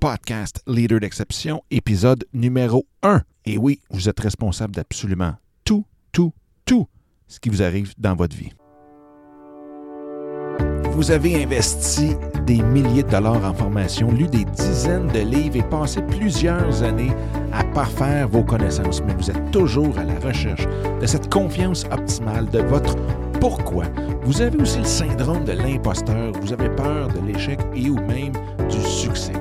podcast Leader d'exception, épisode numéro 1. Et oui, vous êtes responsable d'absolument tout, tout, tout ce qui vous arrive dans votre vie. Vous avez investi des milliers de dollars en formation, lu des dizaines de livres et passé plusieurs années à parfaire vos connaissances, mais vous êtes toujours à la recherche de cette confiance optimale de votre pourquoi. Vous avez aussi le syndrome de l'imposteur, vous avez peur de l'échec et ou même du succès.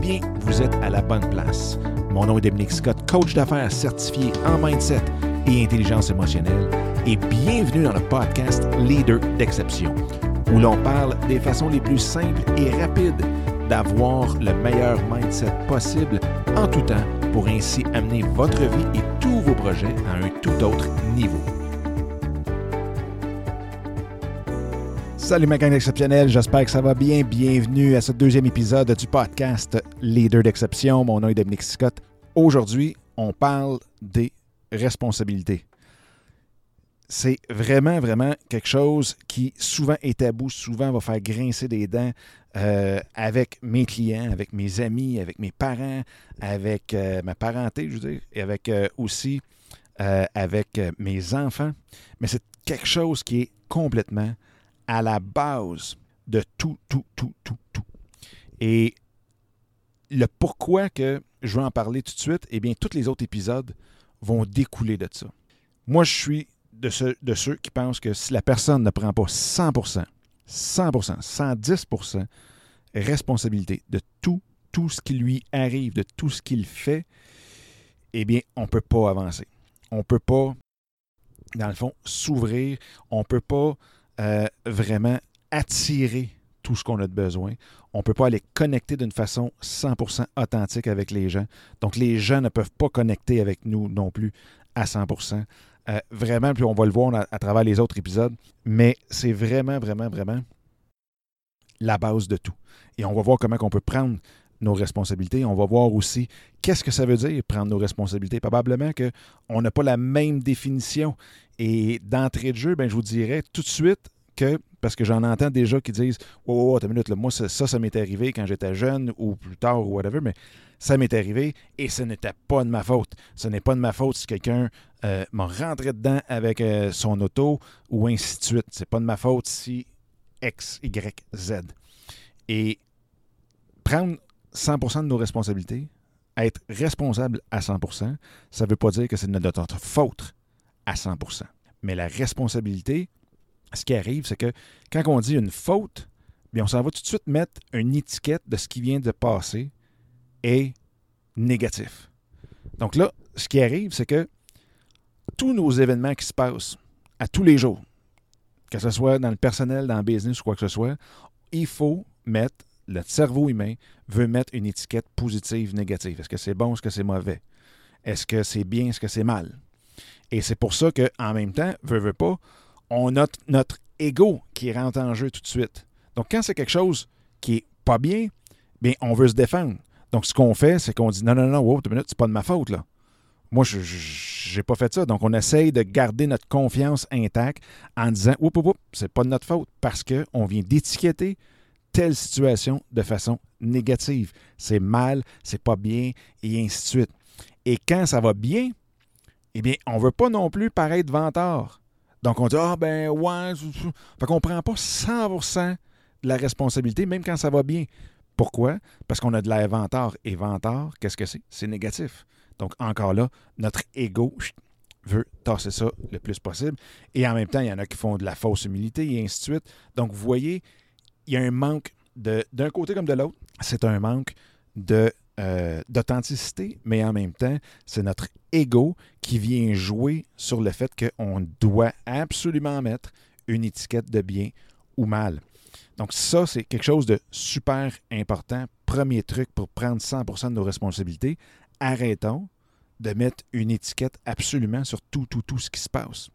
Bien, vous êtes à la bonne place. Mon nom est Dominique Scott, coach d'affaires certifié en mindset et intelligence émotionnelle, et bienvenue dans le podcast Leader d'exception où l'on parle des façons les plus simples et rapides d'avoir le meilleur mindset possible en tout temps pour ainsi amener votre vie et tous vos projets à un tout autre niveau. Salut ma gang exceptionnelle, j'espère que ça va bien. Bienvenue à ce deuxième épisode du podcast Leader d'exception. Mon nom est Dominique Scott. Aujourd'hui, on parle des responsabilités c'est vraiment, vraiment quelque chose qui souvent est tabou, souvent va faire grincer des dents euh, avec mes clients, avec mes amis, avec mes parents, avec euh, ma parenté, je veux dire, et avec euh, aussi avec mes enfants. Mais c'est quelque chose qui est complètement à la base de tout, tout, tout, tout, tout. Et le pourquoi que je veux en parler tout de suite, eh bien, tous les autres épisodes vont découler de ça. Moi, je suis de, de ceux qui pensent que si la personne ne prend pas 100%, 100%, 110% responsabilité de tout, tout ce qui lui arrive, de tout ce qu'il fait, eh bien, on ne peut pas avancer. On ne peut pas, dans le fond, s'ouvrir. On ne peut pas euh, vraiment attirer tout ce qu'on a de besoin. On ne peut pas aller connecter d'une façon 100% authentique avec les gens. Donc, les gens ne peuvent pas connecter avec nous non plus à 100%. Euh, vraiment, puis on va le voir à, travers les autres épisodes, mais c'est vraiment, vraiment, vraiment la base de tout. Et on va voir comment on peut prendre nos responsabilités. On va voir aussi qu'est-ce que ça veut dire prendre nos responsabilités. Probablement qu'on n'a pas la même définition. Et d'entrée de jeu, ben, je vous dirais tout de suite que, parce que j'en entends déjà qui disent Oh, oh, oh minute, moi, ça, ça, m'est arrivé quand j'étais jeune ou plus tard ou whatever, mais ça m'est arrivé et ce n'était pas de ma faute. Ce n'est pas de ma faute si quelqu'un euh, m'a rentré dedans avec euh, son auto ou ainsi de suite. C'est pas de ma faute si X, Y, Z. Et prendre 100% de nos responsabilités, être responsable à 100%, ça ne veut pas dire que c'est de notre faute à 100%. Mais la responsabilité, ce qui arrive, c'est que quand on dit une faute, bien, on s'en va tout de suite mettre une étiquette de ce qui vient de passer est négatif. Donc là, ce qui arrive, c'est que tous nos événements qui se passent à tous les jours, que ce soit dans le personnel, dans le business ou quoi que ce soit, il faut mettre, le cerveau humain veut mettre une étiquette positive, négative. Est-ce que c'est bon, est-ce que c'est mauvais? Est-ce que c'est bien, est-ce que c'est mal? Et c'est pour ça qu'en même temps, veut, veut pas, on a notre ego qui rentre en jeu tout de suite. Donc, quand c'est quelque chose qui est pas bien, bien, on veut se défendre. Donc, ce qu'on fait, c'est qu'on dit non, non, non, wow, minute, c'est pas de ma faute, là. Moi, je n'ai pas fait ça. Donc, on essaye de garder notre confiance intacte en disant oup, oup, oup, c'est pas de notre faute parce qu'on vient d'étiqueter telle situation de façon négative. C'est mal, c'est pas bien, et ainsi de suite. Et quand ça va bien, eh bien, on ne veut pas non plus paraître vantard. Donc, on dit Ah, ben, ouais. Fait qu'on ne prend pas 100% de la responsabilité, même quand ça va bien. Pourquoi? Parce qu'on a de l'inventaire. Et vantard, qu'est-ce que c'est? C'est négatif. Donc, encore là, notre ego veut tasser ça le plus possible. Et en même temps, il y en a qui font de la fausse humilité et ainsi de suite. Donc, vous voyez, il y a un manque d'un côté comme de l'autre. C'est un manque de euh, d'authenticité, mais en même temps, c'est notre ego qui vient jouer sur le fait qu'on doit absolument mettre une étiquette de bien ou mal. Donc ça, c'est quelque chose de super important. Premier truc pour prendre 100% de nos responsabilités, arrêtons de mettre une étiquette absolument sur tout, tout, tout ce qui se passe.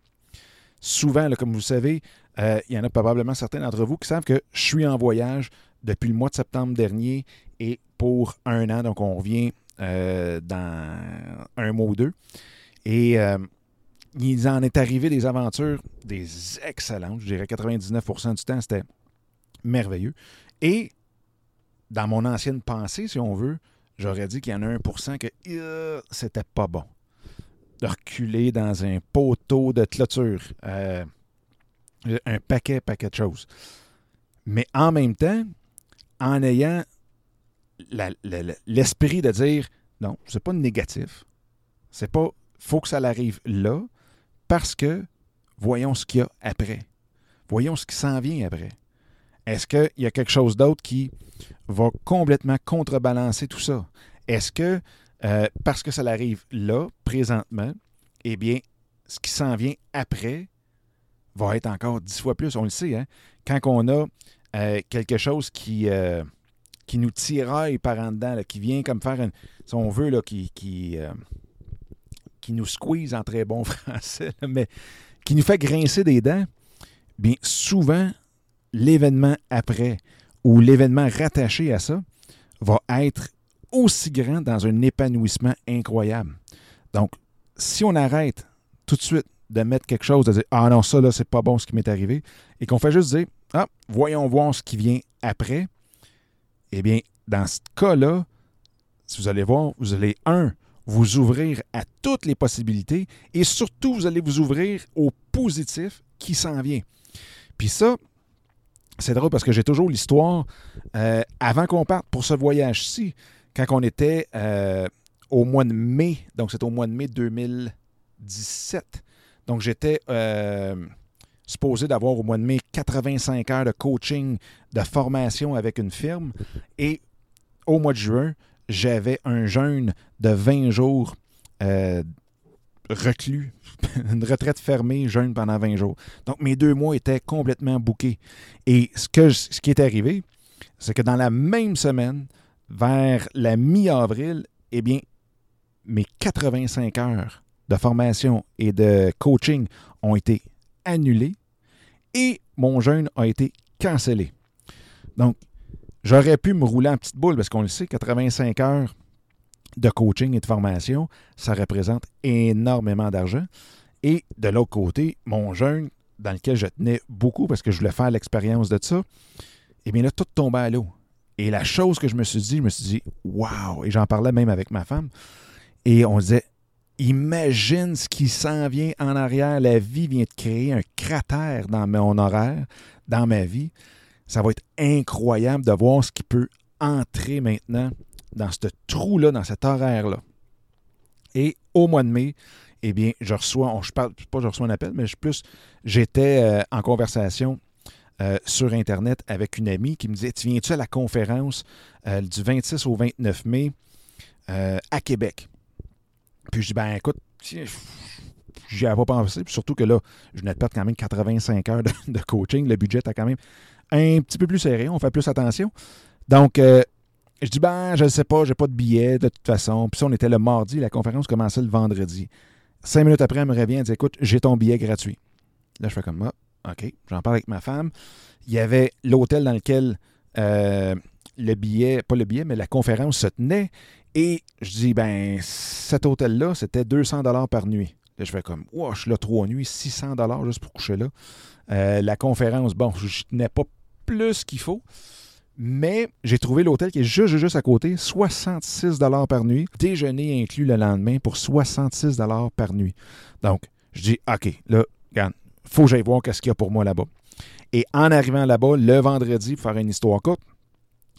Souvent, comme vous savez, euh, il y en a probablement certains d'entre vous qui savent que je suis en voyage depuis le mois de septembre dernier et pour un an. Donc, on revient euh, dans un mois ou deux. Et euh, il en est arrivé des aventures, des excellentes. Je dirais 99% du temps, c'était merveilleux. Et dans mon ancienne pensée, si on veut, j'aurais dit qu'il y en a 1% que c'était pas bon. De reculer dans un poteau de clôture. Un paquet, paquet de choses. Mais en même temps, en ayant l'esprit de dire non, c'est pas négatif. C'est pas faut que ça arrive là parce que voyons ce qu'il y a après. Voyons ce qui s'en vient après. Est-ce qu'il y a quelque chose d'autre qui va complètement contrebalancer tout ça? Est-ce que euh, parce que ça arrive là, présentement, eh bien, ce qui s'en vient après va être encore dix fois plus. On le sait, hein? Quand on a euh, quelque chose qui, euh, qui nous tiraille par en dedans, qui vient comme faire, si on veut, qui, qui nous squeeze en très bon français, mais qui nous fait grincer des dents, bien souvent, l'événement après ou l'événement rattaché à ça va être aussi grand dans un épanouissement incroyable. Donc, si on arrête tout de suite de mettre quelque chose, de dire Ah non, ça là, c'est pas bon ce qui m'est arrivé, et qu'on fait juste dire Ah, voyons voir ce qui vient après, eh bien, dans ce cas-là, si vous allez voir, vous allez, un, vous ouvrir à toutes les possibilités et surtout, vous allez vous ouvrir au positif qui s'en vient. Puis ça, c'est drôle parce que j'ai toujours l'histoire, euh, avant qu'on parte pour ce voyage-ci, quand on était euh, au mois de mai, donc c'est au mois de mai 2017. Donc j'étais euh, supposé d'avoir au mois de mai 85 heures de coaching, de formation avec une firme. Et au mois de juin, j'avais un jeûne de 20 jours euh, reclus, une retraite fermée, jeûne pendant 20 jours. Donc mes deux mois étaient complètement bouqués. Et ce, qui est arrivé, c'est que dans la même semaine, vers la mi-avril, eh bien, mes 85 heures de formation et de coaching ont été annulées et mon jeûne a été cancellé. Donc, J'aurais pu me rouler en petite boule parce qu'on le sait, 85 heures de coaching et de formation, ça représente énormément d'argent. Et de l'autre côté, mon jeûne, dans lequel je tenais beaucoup parce que je voulais faire l'expérience de ça, eh bien là, tout tombait à l'eau. Et la chose que je me suis dit, je me suis dit, waouh! Et j'en parlais même avec ma femme. Et on disait, imagine ce qui s'en vient en arrière. La vie vient de créer un cratère dans mon horaire, dans ma vie ça va être incroyable de voir ce qui peut entrer maintenant dans ce trou-là, dans cet horaire-là. Et au mois de mai, eh bien, je reçois, je parle pas je reçois un appel, mais je, plus, j'étais euh, en conversation euh, sur Internet avec une amie qui me disait Tu viens-tu à la conférence euh, du 26 au 29 mai à Québec? Puis je dis Ben écoute, j'y avais pas pensé, puis surtout que là, je venais de perdre quand même 85 heures de coaching. Le budget a quand même un petit peu plus serré, on fait plus attention. Donc, euh, je dis, ben, je ne sais pas, j'ai pas de billet de toute façon. Puis ça, on était le mardi, la conférence commençait le vendredi. Cinq minutes après, elle me revient, elle dit, écoute, j'ai ton billet gratuit. Là, je fais comme, ah, OK, j'en parle avec ma femme. Il y avait l'hôtel dans lequel euh, le billet, pas le billet, mais la conférence se tenait. Et je dis, ben, cet hôtel-là, c'était 200 par nuit. Là, je fais comme, wow, je suis là trois nuits, 600 juste pour coucher là. Euh, la conférence, bon, je n'ai pas plus qu'il faut. Mais j'ai trouvé l'hôtel qui est juste, juste à côté, 66 par nuit. Déjeuner inclus le lendemain pour 66 par nuit. Donc, je dis, OK, là, regarde, faut que j'aille voir qu'est-ce qu'il y a pour moi là-bas. Et en arrivant là-bas, le vendredi, pour faire une histoire courte,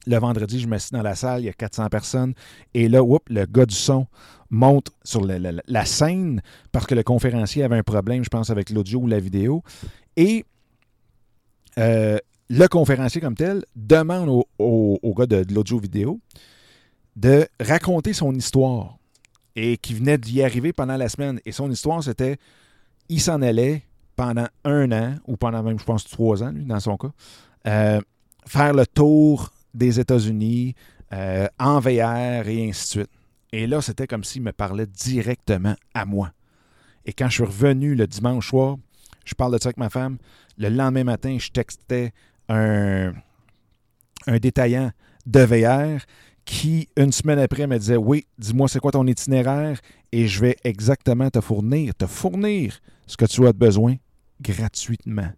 le vendredi, je me suis dans la salle, il y a 400 personnes. Et là, oups, le gars du son monte sur la, scène parce que le conférencier avait un problème, je pense, avec l'audio ou la vidéo. Et euh, le conférencier comme tel demande au, gars de, l'audio-vidéo de raconter son histoire et qui venait d'y arriver pendant la semaine. Et son histoire, c'était il s'en allait pendant un an, ou pendant même, je pense, trois ans, lui, dans son cas, euh, faire le tour des États-Unis euh, en VR et ainsi de suite. Et là, c'était comme s'il me parlait directement à moi. Et quand je suis revenu le dimanche soir, je parle de ça avec ma femme. Le lendemain matin, je textais un, détaillant de VR qui, une semaine après, me disait Oui, dis-moi c'est quoi ton itinéraire? Et je vais exactement te fournir, te fournir ce que tu as besoin gratuitement.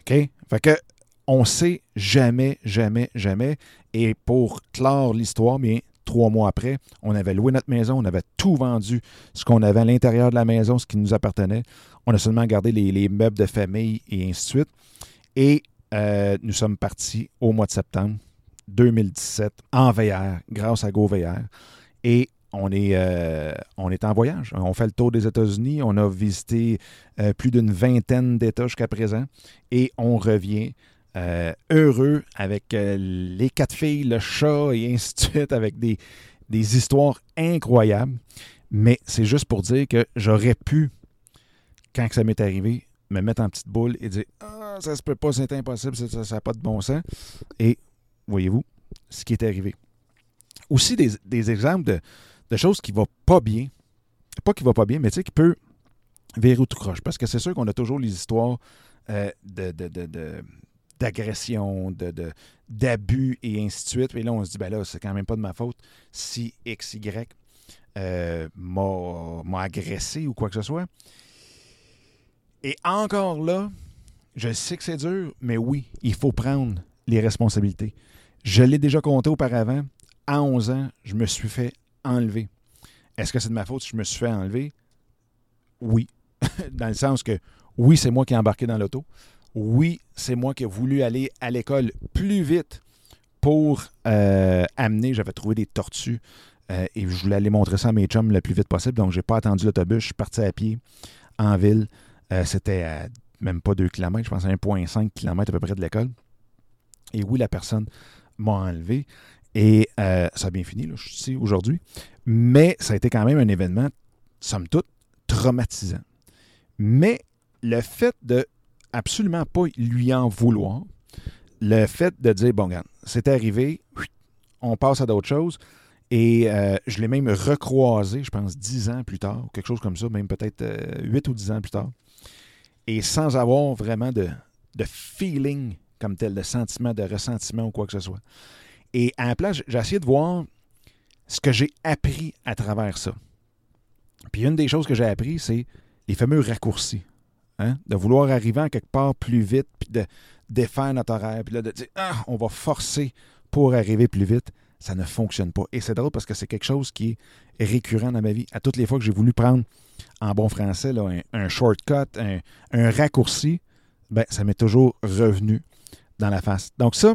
OK? Fait on sait jamais, jamais, jamais. Et pour clore l'histoire, bien, trois mois après, on avait loué notre maison, on avait tout vendu, ce qu'on avait à l'intérieur de la maison, ce qui nous appartenait. On a seulement gardé les, meubles de famille et ainsi de suite. Et euh, nous sommes partis au mois de septembre 2017 en VR, grâce à GoVR. Et on est, euh, on est en voyage. On fait le tour des États-Unis. On a visité euh, plus d'une vingtaine d'États jusqu'à présent. Et on revient euh, heureux avec les quatre filles, le chat et ainsi de suite, avec des, des histoires incroyables. Mais c'est juste pour dire que j'aurais pu, quand ça m'est arrivé, me mettre en petite boule et dire Ah, ça se peut pas, c'est impossible, ça n'a pas de bon sens. Et voyez-vous, ce qui est arrivé. Aussi des exemples de, de choses qui ne vont pas bien. Pas qui ne va pas bien, mais tu sais, qui peut virer tout croche. Parce que c'est sûr qu'on a toujours les histoires euh, de, d'agression, de, d'abus et ainsi de suite. Et là, on se dit, ben là, c'est quand même pas de ma faute si X, Y euh, m'a, agressé ou quoi que ce soit. Et encore là, je sais que c'est dur, mais oui, il faut prendre les responsabilités. Je l'ai déjà compté auparavant. À 11 ans, je me suis fait enlevé. Est-ce que c'est de ma faute si je me suis fait enlever? Oui. dans le sens que oui, c'est moi qui ai embarqué dans l'auto. Oui, c'est moi qui ai voulu aller à l'école plus vite pour euh, amener. J'avais trouvé des tortues euh, et je voulais aller montrer ça à mes chums le plus vite possible. Donc, je n'ai pas attendu l'autobus. Je suis parti à pied en ville. Euh, c'était même pas 2 km, je pense à 1,5 km à peu près de l'école. Et oui, la personne m'a enlevé. Et ça a bien fini, là, je suis ici aujourd'hui. Mais ça a été quand même un événement, somme toute, traumatisant. Mais le fait de absolument pas lui en vouloir, le fait de dire, bon, regarde, c'est arrivé, on passe à d'autres choses. Et euh, je l'ai même recroisé, je pense, dix ans plus tard, quelque chose comme ça, même peut-être euh, huit ou dix ans plus tard. Et sans avoir vraiment de, de feeling comme tel, de sentiment, de ressentiment ou quoi que ce soit. Et à la place, j'ai essayé de voir ce que j'ai appris à travers ça. Puis une des choses que j'ai appris, c'est les fameux raccourcis. Hein? De vouloir arriver en quelque part plus vite, puis de défaire notre horaire, puis là, de dire Ah, on va forcer pour arriver plus vite. Ça ne fonctionne pas. Et c'est drôle parce que c'est quelque chose qui est récurrent dans ma vie. À toutes les fois que j'ai voulu prendre, en bon français, un, shortcut, un, un raccourci, ben, ça m'est toujours revenu dans la face. Donc ça,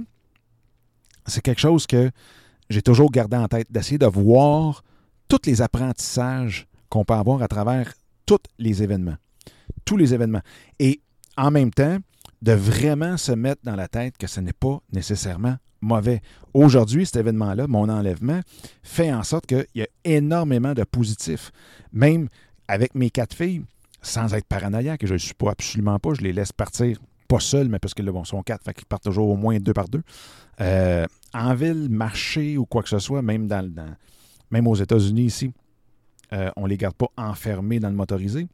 c'est quelque chose que j'ai toujours gardé en tête, d'essayer de voir tous les apprentissages qu'on peut avoir à travers tous les événements. Tous les événements. Et en même temps, de vraiment se mettre dans la tête que ce n'est pas nécessairement mauvais. Aujourd'hui, cet événement-là, mon enlèvement, fait en sorte qu'il y a énormément de positifs. Même avec mes quatre filles, sans être paranoïaque, je ne suis pas absolument pas, je les laisse partir pas seuls, mais parce que là, bon, sont quatre, fait qu'ils partent toujours au moins deux par deux. Euh, en ville, marché ou quoi que ce soit, même, dans, même aux États-Unis ici, euh, on ne les garde pas enfermés dans le motorisé.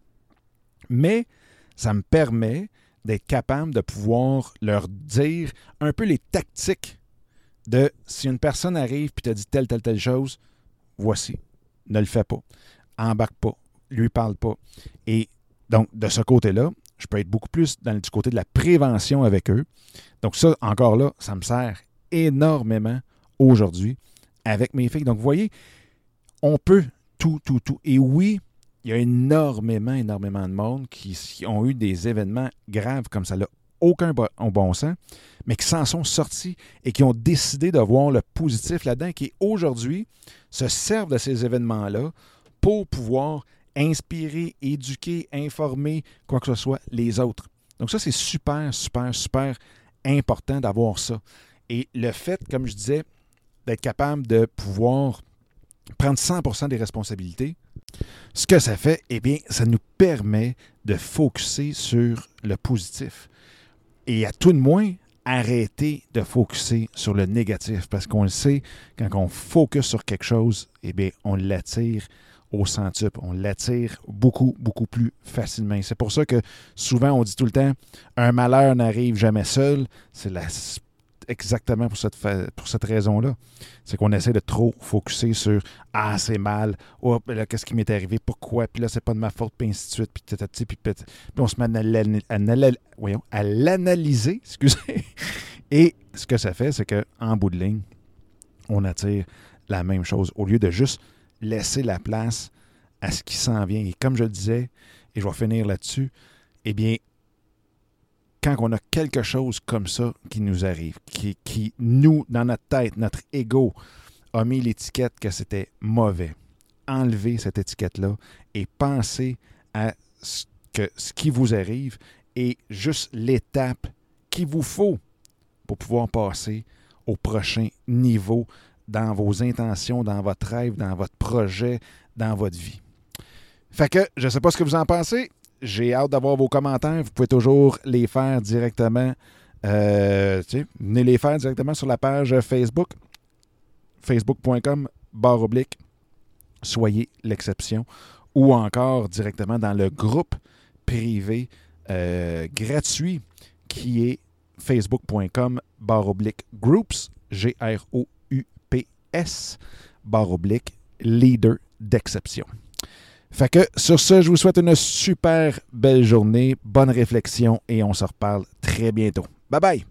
Mais ça me permet d'être capable de pouvoir leur dire un peu les tactiques de si une personne arrive et te dit telle, telle, telle chose, voici. Ne le fais pas. Embarque pas. Lui parle pas. Et donc, de ce côté-là, je peux être beaucoup plus dans, du côté de la prévention avec eux. Donc ça, encore là, ça me sert énormément aujourd'hui avec mes filles. Donc vous voyez, on peut tout, tout, tout. Et oui, il y a énormément, énormément de monde qui, ont eu des événements graves comme ça, là, aucun bon, bon sens, mais qui s'en sont sortis et qui ont décidé de voir le positif là-dedans, qui aujourd'hui se servent de ces événements-là pour pouvoir inspirer, éduquer, informer, quoi que ce soit, les autres. Donc ça, c'est super, super, super important d'avoir ça. Et le fait, comme je disais, d'être capable de pouvoir prendre 100% des responsabilités, ce que ça fait, eh bien, ça nous permet de focuser sur le positif. Et à tout de moins, arrêter de focuser sur le négatif. Parce qu'on le sait, quand on focus sur quelque chose, eh bien, on l'attire au centuple. On l'attire beaucoup, beaucoup plus facilement. C'est pour ça que souvent on dit tout le temps un malheur n'arrive jamais seul. C'est exactement pour cette, pour cette raison-là. C'est qu'on essaie de trop focuser sur Ah, c'est mal, oh, ben qu'est-ce qui m'est arrivé, pourquoi, puis là, c'est pas de ma faute, puis ainsi de suite, puis, puis, puis, puis on se met à l'analyser, excusez. Et ce que ça fait, c'est qu'en bout de ligne, on attire la même chose. Au lieu de juste laisser la place à ce qui s'en vient. Et comme je le disais, et je vais finir là-dessus, eh bien, quand on a quelque chose comme ça qui nous arrive, qui, nous, dans notre tête, notre ego, a mis l'étiquette que c'était mauvais, enlevez cette étiquette-là et pensez à ce, que, ce qui vous arrive et juste l'étape qu'il vous faut pour pouvoir passer au prochain niveau dans vos intentions, dans votre rêve, dans votre projet, dans votre vie. Fait que je ne sais pas ce que vous en pensez. J'ai hâte d'avoir vos commentaires. Vous pouvez toujours les faire directement. Euh, venez les faire directement sur la page Facebook, facebook.com, barre oblique, soyez l'exception, ou encore directement dans le groupe privé euh, gratuit qui est facebook.com, groups, G-R-O-U-P-S, leader d'exception. Fait que sur ce, je vous souhaite une super belle journée, bonne réflexion et on se reparle très bientôt. Bye bye!